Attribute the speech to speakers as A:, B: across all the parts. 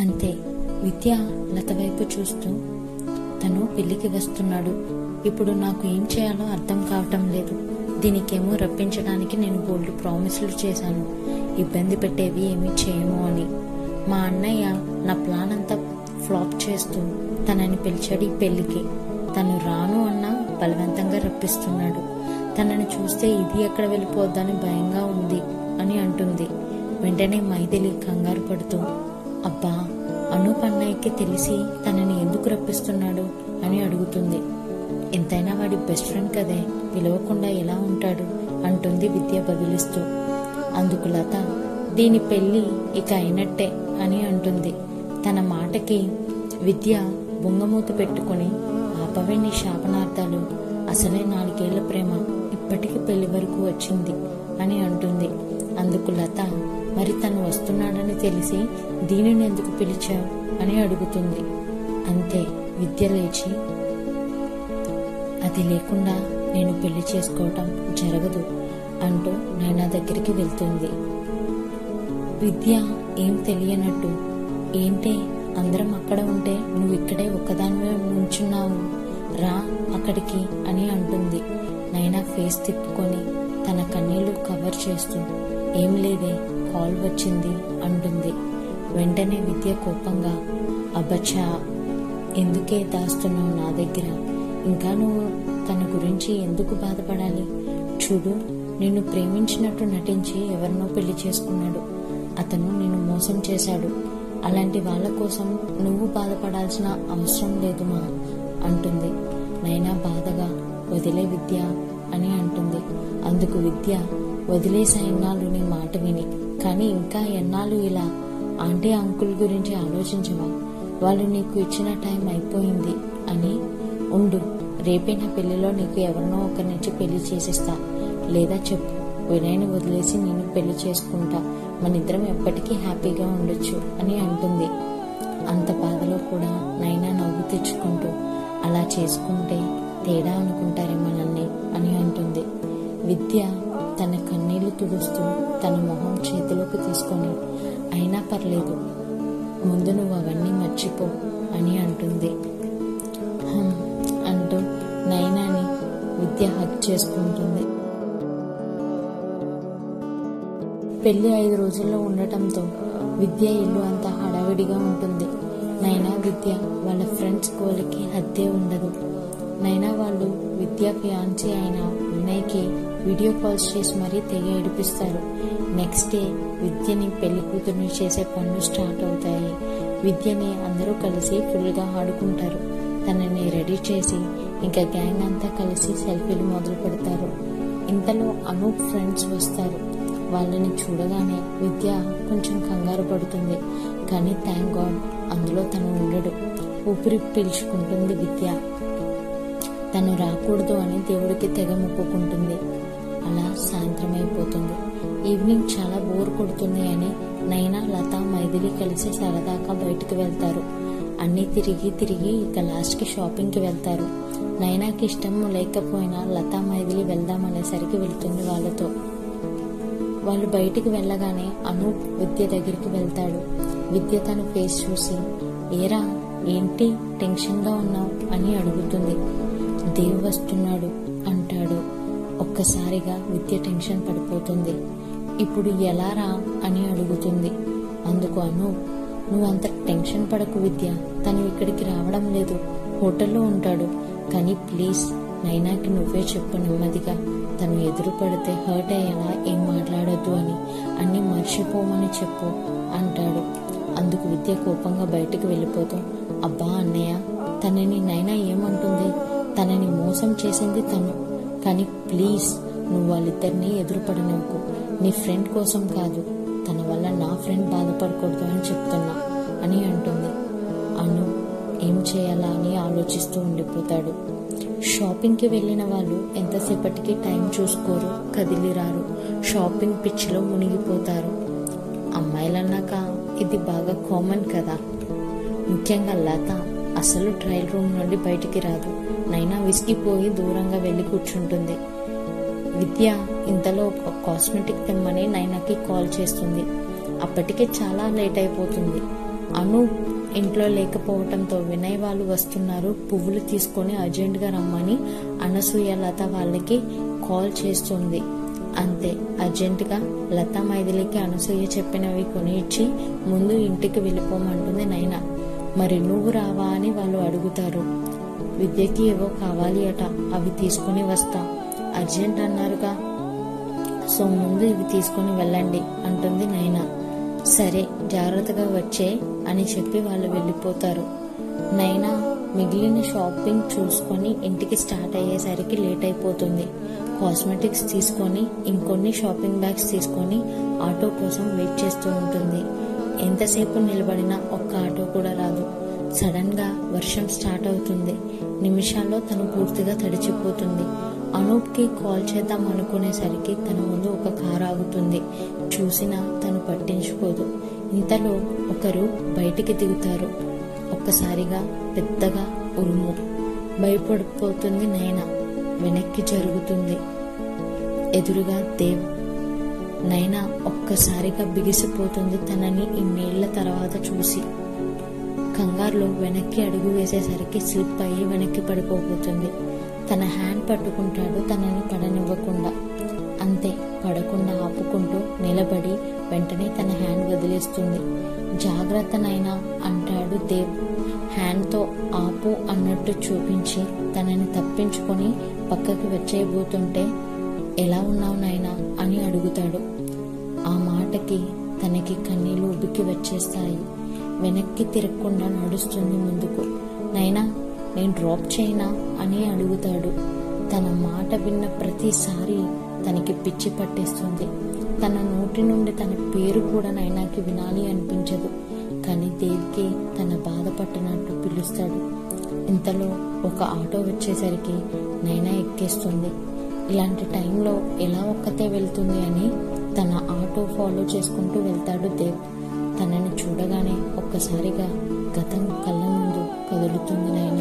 A: అంతే. విద్య లత వైపు చూస్తూ తను పెళ్ళికి వస్తున్నాడు. ఇప్పుడు నాకు ఏం చేయాలో అర్థం కావటం లేదు. దీనికేమో రప్పించడానికి నేను బోల్డ్ ప్రామిసులు చేశాను. ఇబ్బంది పెట్టేవి ఏమీ చేయము అని. మా అన్నయ్య నా ప్లాన్ అంతా ఫ్లాప్ చేస్తూ తనని పిలిచాడు ఈ పెళ్ళికి తను రాను అన్నా బలవంతంగా రప్పిస్తున్నాడు. తనని చూస్తే ఇది ఎక్కడ వెళ్ళిపోద్దని భయంగా ఉంది అని అంటుంది. వెంటనే మైథిలి కంగారు పడుతూ అబ్బా అనూప్ అన్నయ్యకి తెలిసి తనని ఎందుకు రప్పిస్తున్నాడు అని అడుగుతుంది. ఎంతైనా వాడి బెస్ట్ ఫ్రెండ్ కదే పిలవకుండా ఎలా ఉంటాడు అంటుంది విద్య బదిలిస్తూ. అందుకు లత దీని పెళ్ళి ఇక అయినట్టే అని అంటుంది. తన మాటకి విద్య బొంగమూత పెట్టుకుని ఆపవే నీ శాపనార్థాలు అసలే నాలుగేళ్ళ ప్రేమ ఇప్పటికి పెళ్ళి వరకు వచ్చింది అని అంటుంది. అందుకు లత మరి తను వస్తున్నాడని తెలిసి దీనిని ఎందుకు పిలిచావు అని అడుగుతుంది. అంతే విద్య లేచి. అది లేకుండా నేను పెళ్ళి చేసుకోవటం జరగదు అంటూ నైనా దగ్గరికి వెళ్తుంది. విద్య ఏం తెలియనట్టు ఏంటే అందరం అక్కడ ఉంటే నువ్వు ఇక్కడే ఒక్కదానివే నుంచున్నావు రా అక్కడికి అని అంటుంది. నైనా ఫేస్ తిప్పుకొని తన కన్నీళ్ళు కవర్ చేస్తూ ఏం లేదే కాల్ వచ్చింది అంటుంది. వెంటనే విద్య కోపంగా అబ్బచ్చా ఎందుకే దాస్తున్నావు నా దగ్గర? ఇంకా నువ్వు తన గురించి ఎందుకు బాధపడాలి? చూడు నిన్ను ప్రేమించినట్టు నటించి ఎవరినో పెళ్ళి చేసుకున్నాడు. అతను నిన్ను మోసం చేశాడు. అలాంటి వాళ్ళ కోసం నువ్వు బాధపడాల్సిన అవసరం లేదు మా అంటుంది. నైనా బాధగా వదిలే విద్య అని అంటుంది. అందుకు విద్య వదిలేసా ఎన్నాళ్ళు నీ మాట విని. కానీ ఇంకా ఎన్నాళ్ళు ఇలా? ఆంటీ అంకుల్ గురించి ఆలోచించవా? వాళ్ళు నీకు ఇచ్చిన టైం అయిపోయింది అని. ఉండు రేపే నా పెళ్ళిలో నీకు ఎవరినో ఒకరినిచ్చి పెళ్ళి చేసేస్తా. లేదా చెప్పు వినయ్ని వదిలేసి నేను పెళ్ళి చేసుకుంటా. మనిద్దరం ఎప్పటికీ హ్యాపీగా ఉండొచ్చు అని అంటుంది. అంత బాధలో కూడా నైనా నవ్వు తెచ్చుకుంటూ అలా చేసుకుంటే తేడా అనుకుంటారే మనల్ని అని అంటుంది. విద్య తన కన్నీళ్ళు తుడుస్తూ తన మొహం చేతిలోకి తీసుకొని అయినా పర్లేదు ముందు నువ్వు అవన్నీ మర్చిపో అని అంటుంది. అంటూ నైనాని విద్య హక్ చేసుకుంటుంది. పెళ్ళి ఐదు రోజుల్లో ఉండటంతో విద్య ఇల్లు అంతా హడావిడిగా ఉంటుంది. నైనా విద్య వాళ్ళ ఫ్రెండ్స్ గోలకి హద్దే ఉండదు. నైనా వాళ్ళు విద్యా ఫియాన్సీ అయిన వినయ్కి వీడియో కాల్స్ చేసి మరీ తెగ ఏడిపిస్తారు. నెక్స్ట్ డే విద్యని పెళ్ళి కూతుర్ని చేసే పనులు స్టార్ట్ అవుతాయి. విద్యని అందరూ కలిసి ఫుల్గా ఆడుకుంటారు. తనని రెడీ చేసి ఇంకా గ్యాంగ్ అంతా కలిసి సెల్ఫీలు మొదలు పెడతారు. ఇంతలో అనూప్ ఫ్రెండ్స్ వస్తారు. వాళ్ళని చూడగానే విద్య కొంచెం కంగారు పడుతుంది. కానీ థ్యాంక్ గాడ్ అందులో తను ఉండడు. ఊపిరి పీల్చుకుంటుంది విద్య. తను రాకూడదు అని దేవుడికి తెగ ముప్పుకుంటుంది అలా సాయంత్రం అయిపోతుంది. ఈవినింగ్ చాలా బోర్ కొడుతుంది అని నైనా లత మైథిలి కలిసి సరదాగా బయటకు వెళ్తారు. అన్నీ తిరిగి తిరిగి ఇక లాస్ట్కి షాపింగ్కి వెళ్తారు. నైనాకి ఇష్టం లేకపోయినా లతా మైథిలి వెళ్దామనేసరికి వెళ్తుంది వాళ్ళతో. వాళ్ళు బయటికి వెళ్ళగానే అనూప్ విద్య దగ్గరికి వెళ్తాడు. విద్య తన ఫేస్ చూసి ఏరా ఏంటి టెన్షన్గా ఉన్నావు? అని అడుగుతుంది. దేవు వస్తున్నాడు అంటాడు. ఒక్కసారిగా విద్య టెన్షన్ పడిపోతుంది. ఇప్పుడు ఎలా రా అని అడుగుతుంది. అందుకు అను నువ్వంత టెన్షన్ పడకు విద్య. తను ఇక్కడికి రావడం లేదు. హోటల్లో ఉంటాడు. కానీ ప్లీజ్ నైనాకి నువ్వే చెప్పు నెమ్మదిగా. తను ఎదురు పడితే హర్ట్ అయ్యేలా ఏం మాట్లాడొద్దు అని. అన్ని మర్చిపోమని చెప్పు అంటాడు. అందుకు విద్య కోపంగా బయటకు వెళ్ళిపోతూ అబ్బా అన్నయ్య తనని నైనా ఏమంటుంది? తనని మోసం చేసింది తను. కానీ ప్లీజ్ నువ్వు వాళ్ళిద్దరినీ ఎదురుపడనివ్వకు. నీ ఫ్రెండ్ కోసం కాదు తన వల్ల నా ఫ్రెండ్ బాధపడకూడదు అని చెప్తున్నా అని అంటుంది. అను ఏం చేయాలా అని ఆలోచిస్తూ ఉండిపోతాడు. షాపింగ్కి వెళ్ళిన వాళ్ళు ఎంతసేపటికి టైం చూసుకోరు కదిలిరారు. షాపింగ్ పిచ్చిలో మునిగిపోతారు. అమ్మాయిలన్నాక ఇది బాగా కామన్ కదా. ముఖ్యంగా లత. అసలు ట్రయల్ రూమ్ నుండి బయటికి రాదు. నైనా విసిగిపోయి దూరంగా వెళ్ళి కూర్చుంటుంది. విద్య ఇంతలో ఒక కాస్మెటిక్ తెమ్మని నైనాకి కాల్ చేస్తుంది. అప్పటికే చాలా లేట్ అయిపోతుంది. అను ఇంట్లో లేకపోవటంతో వినయ్ వాళ్ళు వస్తున్నారు. పువ్వులు తీసుకొని అర్జెంటుగా రమ్మని అనసూయ లత వాళ్ళకి కాల్ చేస్తుంది. అంతే అర్జెంటుగా లత మైథిలికి అనసూయ చెప్పినవి కొని ఇచ్చి ముందు ఇంటికి వెళ్ళిపోమంటుంది నైనా. మరి నువ్వు రావా అని వాళ్ళు అడుగుతారు. విద్యకి ఏవో కావాలి అట అవి తీసుకుని వస్తా. అర్జెంట్ అన్నారుగా. సో ముందు ఇవి తీసుకుని వెళ్ళండి అంటుంది నైనా. సరే జాగ్రత్తగా వచ్చే అని చెప్పి వాళ్ళు వెళ్ళిపోతారు. నైనా మిగిలిన షాపింగ్ చూసుకొని ఇంటికి స్టార్ట్ అయ్యేసరికి లేట్ అయిపోతుంది. కాస్మెటిక్స్ తీసుకొని ఇంకొన్ని షాపింగ్ బ్యాగ్స్ తీసుకొని ఆటో కోసం వెయిట్ చేస్తూ ఉంటుంది. ఎంతసేపు నిలబడినా ఒక్క ఆటో కూడా రాదు. సడన్గా వర్షం స్టార్ట్ అవుతుంది. నిమిషాల్లో తను పూర్తిగా తడిచిపోతుంది. అనూప్కి కాల్ చేద్దాం అనుకునేసరికి తన ముందు ఒక కారు ఆగుతుంది. చూసినా తను పట్టించుకోదు. ఇంతలో ఒకరు బయటికి దిగుతారు. ఒక్కసారిగా పెద్దగా ఉరుము. భయపడిపోతుంది నయన వెనక్కి జరుగుతుంది. ఎదురుగా దేవ్. నైనా ఒక్కసారిగా బిగిసిపోతుంది తనని ఇన్నేళ్ళ తర్వాత చూసి. కంగారులో వెనక్కి అడుగు వేసేసరికి స్లిప్ అయ్యి వెనక్కి పడిపోతుంది తన హ్యాండ్ పట్టుకుంటాడు తనని పడనివ్వకుండా. అంతే పడకుండా ఆపుకుంటూ నిలబడి వెంటనే తన హ్యాండ్ వదిలేస్తుంది. జాగ్రత్తనైనా అంటాడు దేవ్. హ్యాండ్తో ఆపు అన్నట్టు చూపించి తనని తప్పించుకొని పక్కకి వచ్చేయబోతుంటే ఎలా ఉన్నావు నాయనా? అని అడుగుతాడు. ఆ మాటకి తనకి కన్నీళ్ళు ఉబికి వచ్చేస్తాయి. వెనక్కి తిరగకుండా నడుస్తుంది ముందుకు. నైనా నేను డ్రాప్ చేయనా? అని అడుగుతాడు. తన మాట విన్న ప్రతిసారి తనకి పిచ్చి పట్టేస్తుంది. తన నోటి నుండి తన పేరు కూడా నైనాకి వినాలి అనిపించదు. కానీ దేవికి తన బాధపట్టినట్టు పిలుస్తాడు. ఇంతలో ఒక ఆటో వచ్చేసరికి నైనా ఎక్కేస్తుంది. ఇలాంటి టైంలో ఎలా ఒక్కతే వెళ్తుంది అని తన ఆటో ఫాలో చేసుకుంటూ వెళ్తాడు దేవ్. తనని చూడగానే ఒక్కసారిగా గతం కళ్ళ ముందు కదులుతుంది నాయన.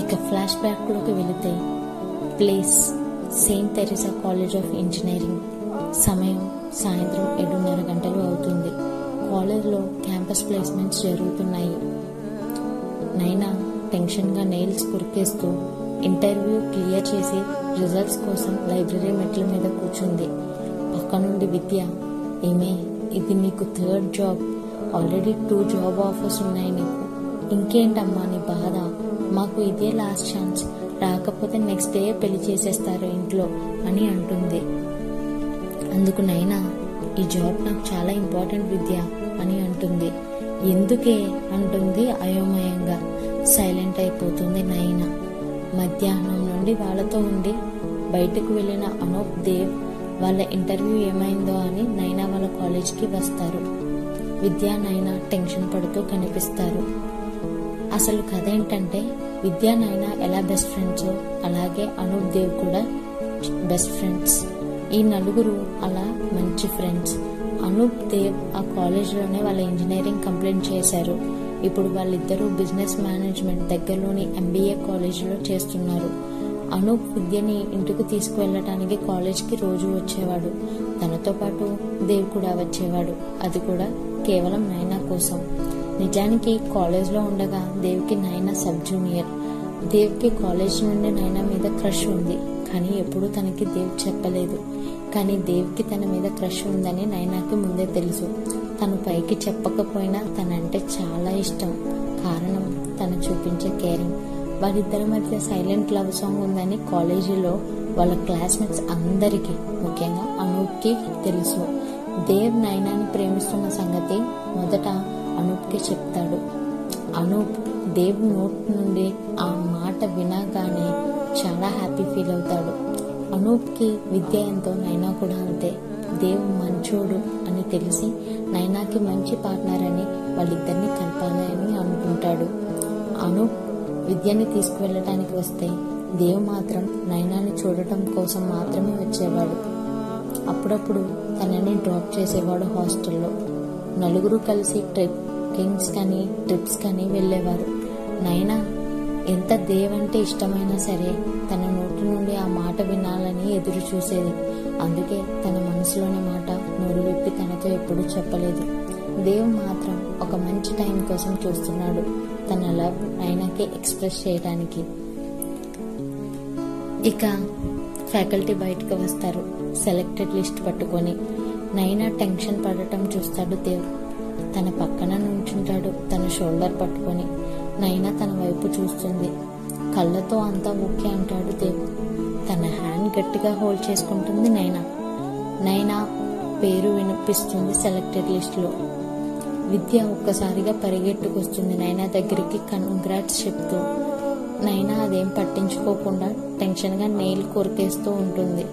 A: ఇక ఫ్లాష్ బ్యాక్లోకి వెళితే place saint Teresa college of engineering. సమయం సాయంత్రం ఏడున్నర గంటలు అవుతుంది. కాలేజ్లో క్యాంపస్ ప్లేస్మెంట్స్ జరుగుతున్నాయి. నైనా టెన్షన్గా నెయిల్స్ కురికేస్తూ ఇంటర్వ్యూ క్లియర్ చేసి రిజల్ట్స్ కోసం లైబ్రరీ మెట్ల మీద కూర్చుంది. పక్క నుండి విద్య ఏమే ఇది నీకు third job. Already two job offers ఉన్నాయి నీకు. ఇంకేంటమ్మా నీ బాధ? మాకు ఇదే లాస్ట్ ఛాన్స్. రాకపోతే నెక్స్ట్ డే పెళ్ళి చేసేస్తారు ఇంట్లో అని అంటుంది. అందుకు నైనా ఈ జాబ్ నాకు చాలా ఇంపార్టెంట్ విద్య అని అంటుంది. ఎందుకే? అంటుంది అయోమయంగా. సైలెంట్ అయిపోతుంది నైనా. మధ్యాహ్నం నుండి వాళ్ళతో ఉండి బయటకు వెళ్ళిన అనూప్ దేవ్ వాళ్ళ ఇంటర్వ్యూ ఏమైందో అని నైనా వాళ్ళ కాలేజ్కి వస్తారు. విద్యా నైనా టెన్షన్ పడుతూ కనిపిస్తారు. అసలు కథ ఏంటంటే విద్యా నైనా ఎలా బెస్ట్ ఫ్రెండ్స్ అలాగే అనూప్ దేవ్ కూడా బెస్ట్ ఫ్రెండ్స్ ఈ నలుగురు అలా మంచి ఫ్రెండ్స్ అనూప్ దేవ్ ఆ కాలేజ్లోనే వాళ్ళ ఇంజనీరింగ్ కంప్లీట్ చేశారు. ఇప్పుడు వాళ్ళిద్దరూ బిజినెస్ మేనేజ్మెంట్ దగ్గరలోని ఎంబీఏ కాలేజీలో చేస్తున్నారు. అనూప్ విద్యని ఇంటికి తీసుకువెళ్ళటానికి కాలేజ్కి రోజు వచ్చేవాడు. తనతో పాటు దేవ్ కూడా వచ్చేవాడు. అది కూడా కేవలం నైనా కోసం. నిజానికి కాలేజ్లో ఉండగా దేవ్కి నైనా సబ్ జూనియర్ దేవ్కి కాలేజ్ నుండి నైనా మీద క్రష్ ఉంది. కానీ ఎప్పుడూ తనకి దేవ్ చెప్పలేదు. కానీ దేవ్కి తన మీద క్రష్ ఉందని నైనాకి ముందే తెలుసు. తను పైకి చెప్పకపోయినా తనంటే చాలా ఇష్టం. కారణం తను చూపించే కేరింగ్. వాళ్ళిద్దరి మధ్య సైలెంట్ లవ్ సాంగ్ ఉందని కాలేజీలో వాళ్ళ క్లాస్మేట్స్ అందరికీ ముఖ్యంగా అనూప్కి తెలుసు. దేవ్ నైనాని ప్రేమిస్తున్న సంగతి మొదట అనూప్కి చెప్తాడు. అనూప్ దేవ్ నోట్ నుండి ఆ మాట వినగానే చాలా హ్యాపీ ఫీల్ అవుతాడు. అనూప్కి విద్య ఎంతో నైనా కూడా అంతే. దేవ్ మంచోడు అని తెలిసి నైనాకి మంచి పార్ట్నర్ అని వాళ్ళిద్దరిని కలపాలని అనుకుంటాడు. అనూప్ విద్యని తీసుకువెళ్ళటానికి వస్తే దేవ్ మాత్రం నైనాని చూడటం కోసం మాత్రమే వచ్చేవాడు. అప్పుడప్పుడు తనని డ్రాప్ చేసేవాడు హాస్టల్లో. నలుగురు కలిసి ట్రిప్ కింగ్స్ కానీ ట్రిప్స్ కానీ వెళ్ళేవారు. నైనా ఎంత దేవ్ అంటే ఇష్టమైనా సరే తన నోటి నుండి ఆ మాట వినాలని ఎదురు చూసేది. అందుకే తన మనసులోని మాట నోరు విప్పి తనతో ఎప్పుడూ చెప్పలేదు. దేవ్ మాత్రం ఒక మంచి టైం కోసం చూస్తున్నాడు తన లవ్ నైనాకి ఎక్స్ప్రెస్ చేయడానికి. ఇక ఫ్యాకల్టీ బయటకు వస్తారు సెలెక్టెడ్ లిస్ట్ పట్టుకొని. నైనా టెన్షన్ పడటం చూస్తాడు దేవ్ తన పక్కన నుంచుంటాడు తన షోల్డర్ పట్టుకొని. నైనా తన వైపు చూస్తుంది. కళ్ళతో అంతా ఓకే అంటాడు దేవ్. తన హ్యాండ్ గట్టిగా హోల్డ్ చేసుకుంటుంది నైనా. నైనా పేరు వినిపిస్తుంది సెలెక్టెడ్ లిస్ట్లో విద్య ఒక్కసారిగా పరిగెట్టుకొస్తుంది నైనా దగ్గరికి కంగ్రాట్స్ చెప్తూ. నైనా అదేం పట్టించుకోకుండా టెన్షన్గా నెయిల్ కొరికేస్తూ ఉంటుంది.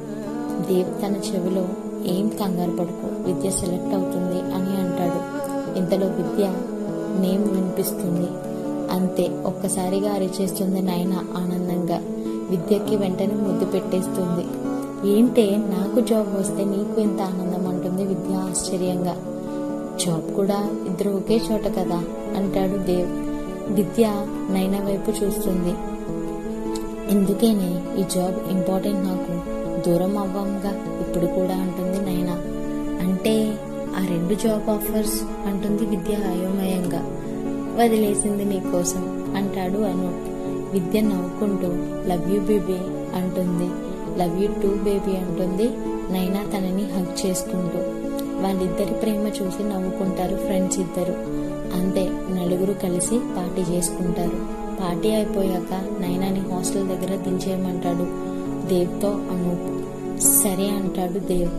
A: దేవ్ తన చెవిలో ఏం కంగారు పడుకో విద్య సెలెక్ట్ అవుతుంది అని అంటాడు. ఇంతలో విద్య నేమ్ వినిపిస్తుంది. అంతే ఒక్కసారిగా అరిచేస్తుంది నైనా ఆనందంగా. విద్యకి వెంటనే ముద్దు పెట్టేస్తుంది. ఏంటే నాకు జాబ్ వస్తే నీకు ఎంత ఆనందం అంటుంది విద్య ఆశ్చర్యంగా. జాబ్ కూడా ఇద్దరు ఒకే చోట కదా? అంటాడు దేవ్. విద్య నైనా వైపు చూస్తుంది. ఎందుకేనే ఈ జాబ్ ఇంపార్టెంట్ నాకు. దూరం అవ్వంగా ఇప్పుడు కూడా అంటుంది నైనా అంటే ఆ రెండు జాబ్ ఆఫర్స్ అంటుంది విద్య అయోమయంగా. వదిలేసింది నీకోసం అంటాడు అను. విద్య నవ్వుకుంటూ లవ్ యూ బేబీ అంటుంది. లవ్ యూ టూ బేబీ అంటుంది నైనా తనని హగ్ చేసుకుంటూ. వాళ్ళిద్దరి ప్రేమ చూసి నవ్వుకుంటారు ఫ్రెండ్స్ ఇద్దరు. అంతే నలుగురు కలిసి పార్టీ చేసుకుంటారు. పార్టీ అయిపోయాక నైనాని హాస్టల్ దగ్గర దించేయమంటాడు దేవ్తో అనూప్ సరే అంటాడు దేవ్.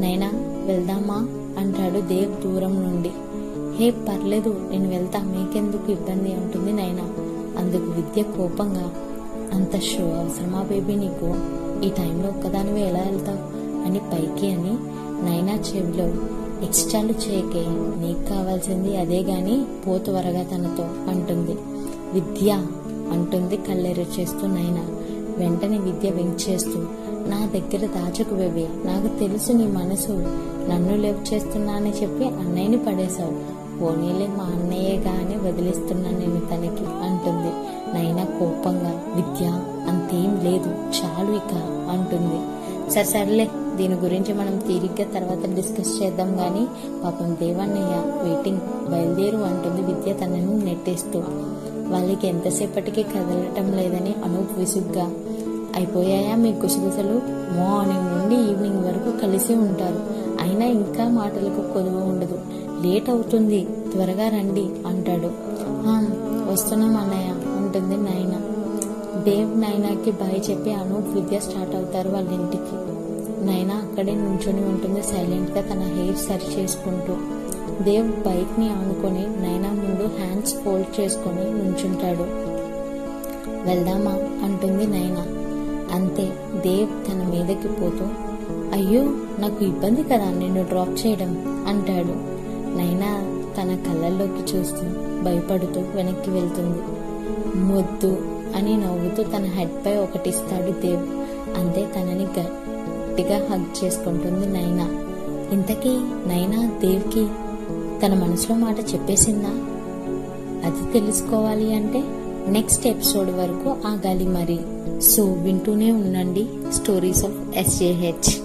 A: నైనా వెళ్దామా? అంటాడు దేవ్ దూరం నుండి. హే పర్లేదు నేను వెళ్తా మీకెందుకు ఇబ్బంది ఉంటుంది నైనా? అందుకు విద్య కోపంగా అంత షో అవసరమా బేబీ నీకు? ఈ టైంలో ఒక్కదానివే ఎలా వెళ్తావు? అని పైకి అని నైనా చెవిలో ఎక్స్ట్రాలు చేయకే నీకు కావాల్సింది అదే గాని పో త్వరగా తనతో అంటుంది. విద్య అంటుంది కళ్ళెరు చేస్తూ నైనా. వెంటనే విద్య వెంచేస్తూ నా దగ్గర దాచకు బేబీ నాకు తెలుసు నీ మనసు. నన్ను లేవ్ చేస్తున్నా అని చెప్పి అన్నయ్యని పడేశావు. పోనీలే మా అన్నయ్యే గాని నేను తనకి అంటుంది. నైనా కోపంగా విద్య అంతేం లేదు చాలు ఇక అంటుంది. సరే సర్లే దీని గురించి మనం తీరిగ్గా తర్వాత డిస్కస్ చేద్దాం గాని పాపం దేవన్నయ్య వెయిటింగ్ బయలుదేరు అంటుంది విద్య తనని నెట్టేస్తూ. వాళ్ళకి ఎంతసేపటికి కదలటం లేదని అనూప్ విసుగ్గా. అయిపోయాయా మీ గుసగుసలు? మార్నింగ్ నుండి ఈవినింగ్ వరకు కలిసి ఉంటారు. అయినా ఇంకా మాటలకు కొదువ ఉండదు. లేట్ అవుతుంది త్వరగా రండి అంటాడు. వస్తున్నాం అన్నయ్య ఉంటుంది నైనా దేవ్ నైనాకి బాయ్ చెప్పి అనూప్ విద్య స్టార్ట్ అవుతారు వాళ్ళ ఇంటికి. నైనా అక్కడే నుంచొని ఉంటుంది సైలెంట్గా తన హెయిర్ సరి చేసుకుంటూ. దేవ్ బైక్ని ఆనుకొని నైనా ముందు హ్యాండ్స్ ఫోల్డ్ చేసుకొని నుంచుంటాడు. వెళ్దామా? అంటుంది నైనా అంతే దేవ్ తన మీదకి పోతూ అయ్యో నాకు ఇబ్బంది కదా నిన్ను డ్రాప్ చేయడం అంటాడు. నైనా తన కళ్ళల్లోకి చూస్తూ భయపడుతూ వెనక్కి వెళ్తుంది. మొద్దు అని నవ్వుతూ తన హెడ్పై ఒకటి ఒకటిస్తాడు దేవ్. అంతే తనని గట్టిగా హగ్ చేసుకుంటుంది నైనా. ఇంతకీ నైనా దేవ్కి తన మనసులో మాట చెప్పేసిందా? అది తెలుసుకోవాలి అంటే నెక్స్ట్ ఎపిసోడ్ వరకు ఆగాలి మరి. సో వింటూనే ఉండండి. Stories of ఎస్జేహెచ్